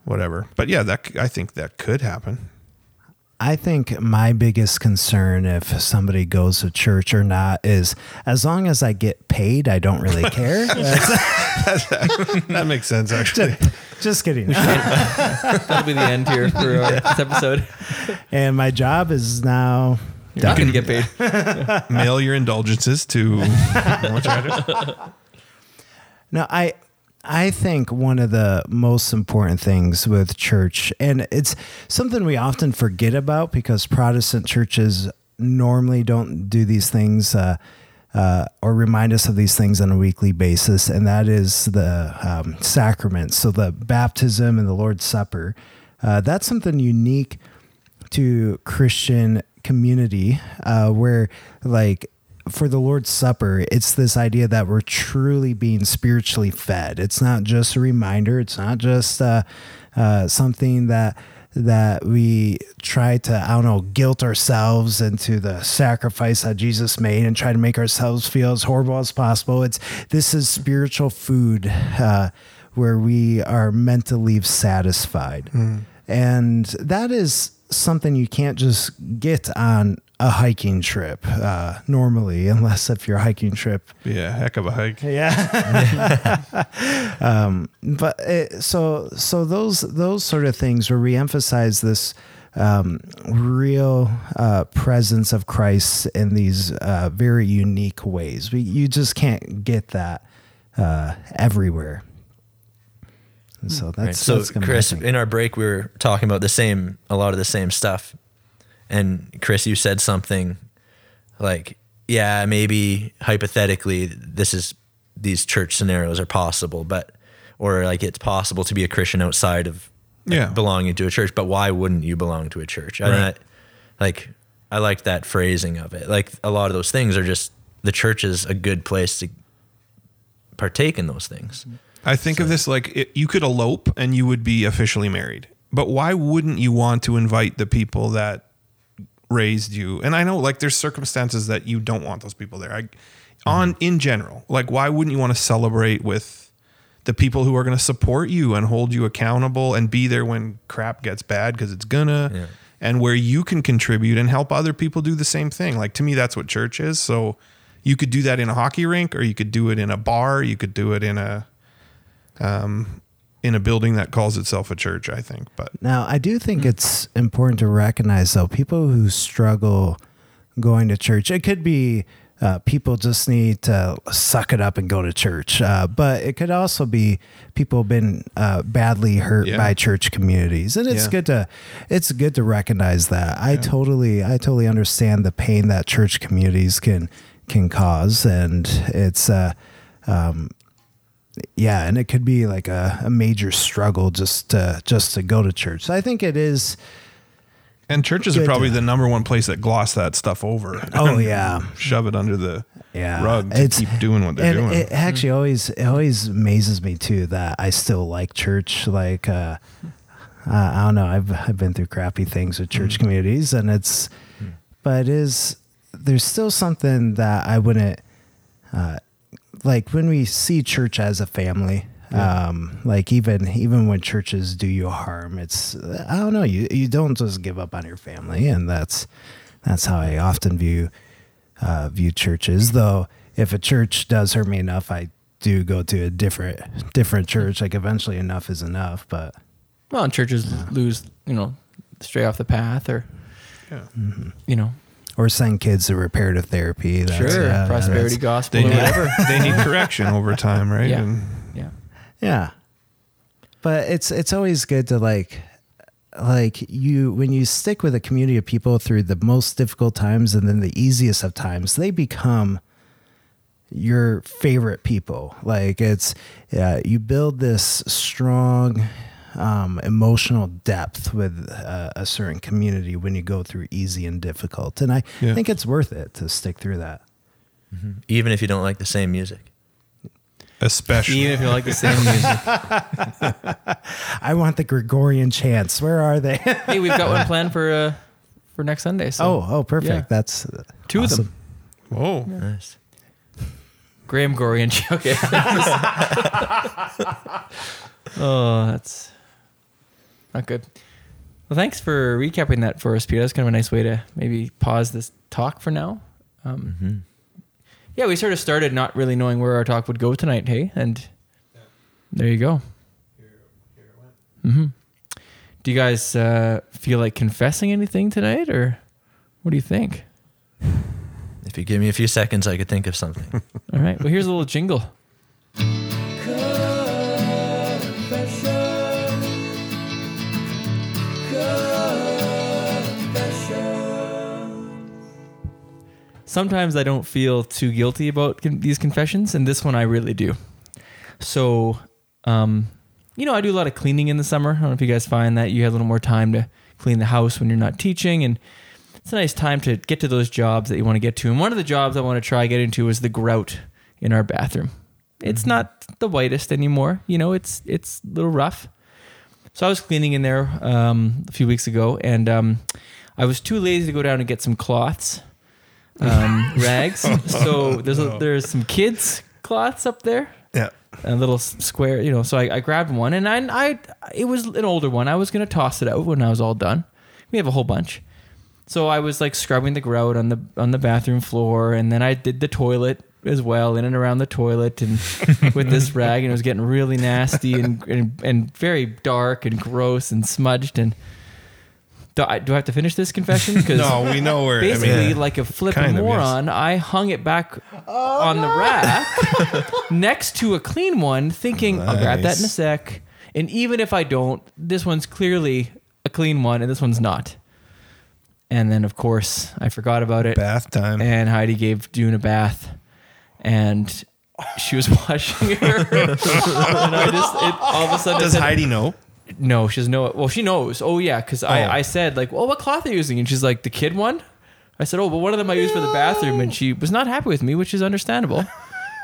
whatever. But yeah, that I think that could happen. I think my biggest concern if somebody goes to church or not is as long as I get paid, I don't really care. That makes sense, actually. just kidding. That'll be the end here for uh, this episode. and my job is now You're not going to get paid. Mail your indulgences to. What's? No, I I think one of the most important things with church, and it's something we often forget about because Protestant churches normally don't do these things uh, uh, or remind us of these things on a weekly basis, and that is the um, sacraments. So the baptism and the Lord's Supper. Uh, that's something unique to Christian community uh, where like for the Lord's Supper, it's this idea that we're truly being spiritually fed. It's not just a reminder. It's not just uh, uh, something that that we try to I don't know guilt ourselves into the sacrifice that Jesus made and try to make ourselves feel as horrible as possible. It's this is spiritual food uh, where we are meant to leave satisfied, and that is something you can't just get on a hiking trip uh, normally, unless if your hiking trip Yeah, heck of a hike. yeah. um, but it, so so those those sort of things where we emphasize this um, real uh, presence of Christ in these uh, very unique ways. We, you just can't get that uh, everywhere. And so that's, Right. So, that's Chris, in our break, we were talking about the same, a lot of the same stuff. And Chris, you said something like, "Yeah, maybe hypothetically, this is these church scenarios are possible, but or like it's possible to be a Christian outside of like, Yeah. belonging to a church. But why wouldn't you belong to a church? I Right. don't like. I like that phrasing of it. Like a lot of those things are just the church is a good place to partake in those things. I think of this like it, you could elope and you would be officially married. But why wouldn't you want to invite the people that raised you? And I know like there's circumstances that you don't want those people there. I, on mm-hmm. in general, like why wouldn't you want to celebrate with the people who are going to support you and hold you accountable and be there when crap gets bad because it's gonna Yeah. and where you can contribute and help other people do the same thing. Like to me that's what church is. So you could do that in a hockey rink or you could do it in a bar, you could do it in a um, in a building that calls itself a church, I think. But Now, I do think it's important to recognize, though, people who struggle going to church, it could be uh, people just need to suck it up and go to church. Uh, but it could also be people been uh, badly hurt Yeah. by church communities, and it's Yeah. good to it's good to recognize that. I totally I totally understand the pain that church communities can can cause, and it's uh, um, yeah, and it could be like a, a major struggle just to just to go to church. So I think it is. And churches are Good. probably the number one place that gloss that stuff over. Oh yeah, Shove it under the yeah. rug to keep doing what they're and doing. It actually always it always amazes me too that I still like church. Like uh, I I don't know, I've I've been through crappy things with church Mm-hmm. communities, and it's but it is there's still something that I wouldn't uh, like when we see church as a family. Um, like even even when churches do you harm, it's I don't know. You you don't just give up on your family, and that's that's how I often view uh, view churches. Though if a church does hurt me enough, I do go to a different different church. Like eventually, enough is enough. But Well, and churches lose, you know, stray off the path, or Yeah. you know, or send kids to reparative therapy. That's, sure, uh, yeah, prosperity that's- gospel They or need, whatever. they need correction over time, right? Yeah. And yeah. Yeah. But it's it's always good to like like you when you stick with a community of people through the most difficult times and then the easiest of times, they become your favorite people. Like it's yeah, you build this strong um, emotional depth with uh, a certain community when you go through easy and difficult, and I Yeah. think it's worth it to stick through that. Even if you don't like the same music. especially Even if you like the same music. I want the Gregorian chants. Where are they? hey, we've got one planned for uh, for next Sunday. So oh, oh, perfect. Yeah. That's uh, two of awesome. them. Whoa. Nice. Graham Gorey and okay. oh, that's not good. Well, thanks for recapping that for us, Peter. That's kind of a nice way to maybe pause this talk for now. Um, Yeah, we sort of started not really knowing where our talk would go tonight, hey, and there you go. Here here went. hmm Do you guys uh, feel like confessing anything tonight, or what do you think? If you give me a few seconds, I could think of something. All right. Well, here's a little jingle. Sometimes I don't feel too guilty about con- these confessions, and this one I really do. So, um, you know, I do a lot of cleaning in the summer. I don't know if you guys find that you have a little more time to clean the house when you're not teaching, and it's a nice time to get to those jobs that you want to get to. And one of the jobs I want to try getting to is the grout in our bathroom. It's not the whitest anymore. You know, it's it's a little rough. So I was cleaning in there um, a few weeks ago, and um, I was too lazy to go down and get some cloths, um, rags. so there's a, there's some kids cloths up there Yeah. a little s- square, you know. So I, I grabbed one, and I, I, it was an older one. I was gonna toss it out when I was all done. We have a whole bunch, so I was like scrubbing the grout on the on the bathroom floor, and then I did the toilet as well, in and around the toilet, and with this rag, and it was getting really nasty and and, and very dark and gross and smudged. And do I, do I have to finish this confession? Because No, we know where. basically I mean, like a flipping kind of, yes. moron i hung it back oh, on the rack next to a clean one thinking i'll grab that in a sec and even if i don't this one's clearly a clean one and this one's not and then of course i forgot about it bath time. and heidi gave june a bath and she was washing her and i just it, all of a sudden Does said, Heidi know? No, she doesn't know it. Well, she knows. Oh yeah, because Oh. I, I said like, well, what cloth are you using? And she's like, the kid one. I said, oh, but one of them I use for the bathroom, and she was not happy with me, which is understandable.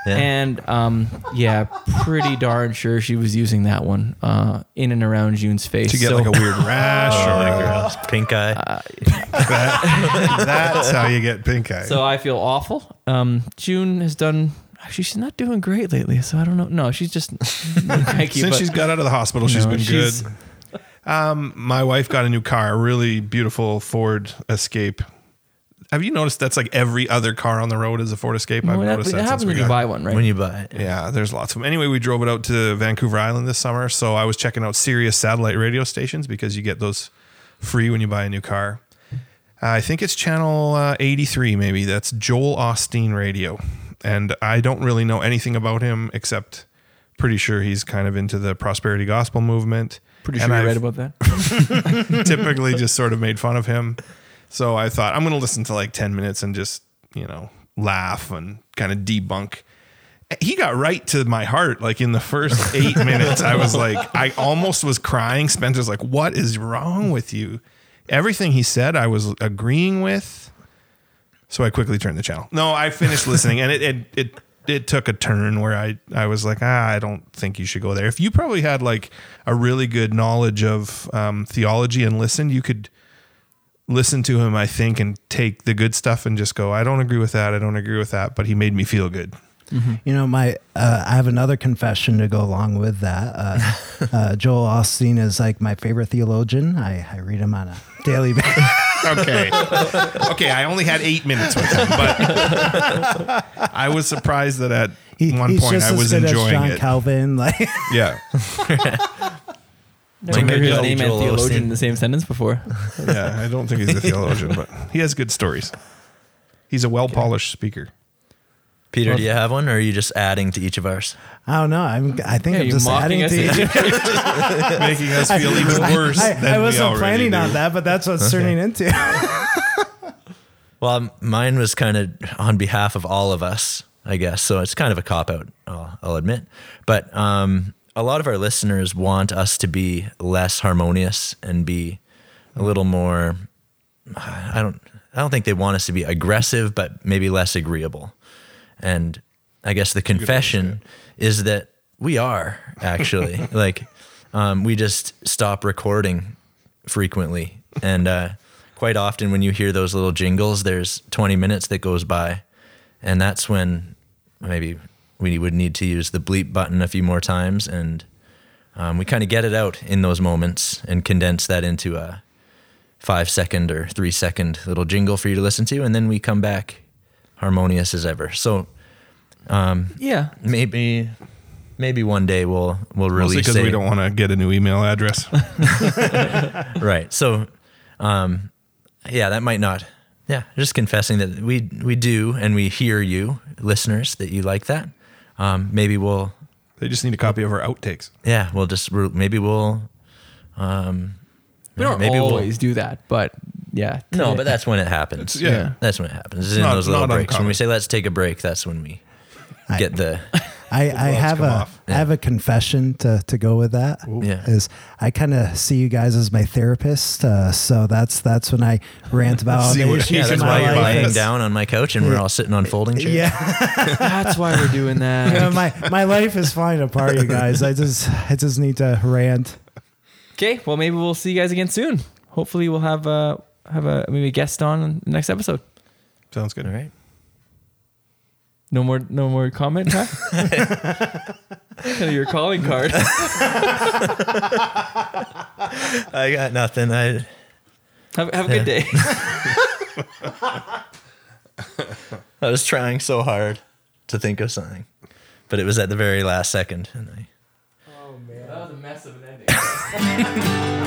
Yeah. And um, yeah, pretty darn sure she was using that one uh, in and around June's face. To get So- like a weird rash or my girls. Pink eye. that. That's how you get pink eye. So I feel awful. Um, June has done. Actually, she's not doing great lately, so I don't know. No, she's just cranky. Since but- she's got out of the hospital, she's No, been she's- good. Um, my wife got a new car, a really beautiful Ford Escape. Have you noticed that's like every other car on the road is a Ford Escape? I've Well, that, noticed that that since happens we when you got- buy one, right? When you buy it. Yeah, there's lots of them. Anyway, we drove it out to Vancouver Island this summer. So I was checking out Sirius satellite radio stations because you get those free when you buy a new car. I think it's channel uh, 83, maybe. That's Joel Osteen Radio. And I don't really know anything about him except pretty sure he's kind of into the prosperity gospel movement. Pretty And sure I've right about that. typically just sort of made fun of him. So I thought I'm going to listen to like 10 minutes and just, you know, laugh and kind of debunk. He got right to my heart. Like in the first eight minutes, I was like, I almost was crying. Spencer's like, What is wrong with you? Everything he said, I was agreeing with. So I quickly turned the channel. No, I finished listening and it, it, it, it took a turn where I, I was like, ah, I don't think you should go there. If you probably had like a really good knowledge of um, theology and listened, you could listen to him, I think, and take the good stuff and just go, I don't agree with that. I don't agree with that. But he made me feel good. You know, my uh, I have another confession to go along with that. Uh, uh, Joel Osteen is like my favorite theologian. I, I read him on a daily basis. Okay. okay. I only had eight minutes with him, but I was surprised that at He, one point just I was good enjoying as John it. Calvin. Like, Yeah. Never heard his name and Osteen. theologian in the same sentence before. Yeah. I don't think he's a theologian, but he has good stories. He's a well polished speaker. Peter, do you have one, or are you just adding to each of ours? I don't know. I'm. I think Yeah, I'm just mocking adding us to each. Making us feel even worse I, than I wasn't already planning do. on that, but that's what's it's turning into. Well, mine was kind of on behalf of all of us, I guess. So it's kind of a cop out, I'll, I'll admit. But um, a lot of our listeners want us to be less harmonious and be a little more. I don't. I don't think they want us to be aggressive, but maybe less agreeable. And I guess the confession is that we are actually. Like um, we just stop recording frequently. And uh, quite often when you hear those little jingles there's 20 minutes that goes by. And that's when maybe we would need to use the bleep button a few more times. And um, we kind of get it out in those moments and condense that into a five second or three second little jingle for you to listen to. And then we come back harmonious as ever so Yeah. maybe maybe one day we'll we'll Mostly release because a, we don't want to get a new email address. right so um yeah that might not yeah just confessing that we we do and we hear you listeners that you like that um maybe we'll they just need a copy of our outtakes. yeah we'll just maybe we'll um We don't maybe we'll- always do that, but yeah. no but that's when it happens yeah. that's when it happens it's in not- those little not breaks when uncommon. we say let's take a break that's when we I- get the I, I have come a off. I have a confession to, to go with that. Yeah. Is I kind of see you guys as my therapist, uh, so that's that's when I rant about all See the what- issues yeah in that's my why you're life. lying down on my couch and we're all sitting on folding chairs Yeah, That's why we're doing that. You know, my my life is falling apart, you guys. I just I just need to rant. Okay, well maybe we'll see you guys again soon. Hopefully we'll have uh have a maybe a guest on the next episode. Sounds good. all right No more no more comment, huh? kind of your calling card. i got nothing i Have, have a good day. I was trying so hard to think of something, but it was at the very last second, and I Oh man, That was a mess of an ending. Bye.